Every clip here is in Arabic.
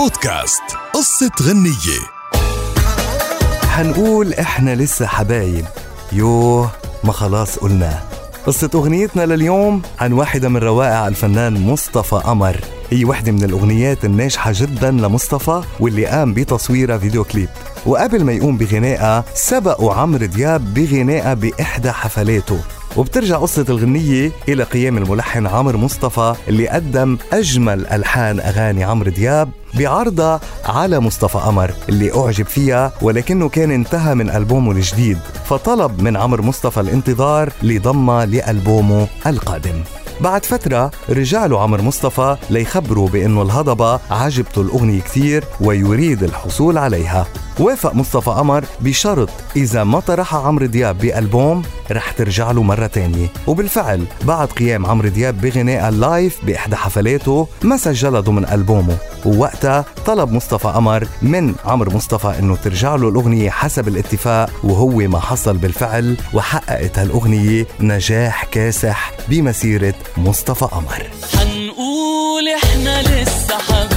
بودكاست. قصة غنية. حنقول إحنا لسه حبايب. يوه ما خلاص قلناه قصة أغنيتنا لليوم عن واحدة من روائع الفنان مصطفى قمر. هي واحدة من الأغنيات الناجحة جدا لمصطفى واللي قام بتصويرها فيديو كليب. وقبل ما يقوم بغنائها سبقوا عمرو دياب بغنائها بإحدى حفلاته. وبترجع قصة الغنية إلى قيام الملحن عمرو مصطفى اللي قدم أجمل ألحان أغاني عمرو دياب بعرضها على مصطفى قمر اللي أعجب فيها ولكنه كان انتهى من ألبومه الجديد فطلب من عمرو مصطفى الانتظار لضمها لألبومه القادم. بعد فترة رجع له عمرو مصطفى ليخبره بأنه الهضبة عجبته الأغنية كتير ويريد الحصول عليها. وافق مصطفى قمر بشرط إذا ما طرحها عمرو دياب بألبوم رح ترجع له مرة تانية. وبالفعل بعد قيام عمرو دياب بغناء اللايف بإحدى حفلاته ما سجلها ضمن ألبومه. ووقتها طلب مصطفى قمر من عمرو مصطفى إنه ترجع له الأغنية حسب الاتفاق وهو ما حصل بالفعل وحققت هالأغنية نجاح كاسح بمسيرة مصطفى قمر. حنقول إحنا لسه حبايب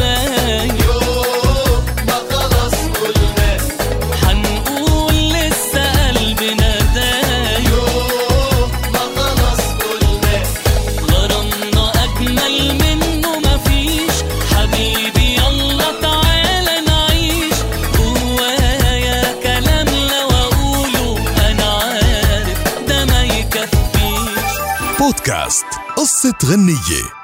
بودكاست قصة غنية.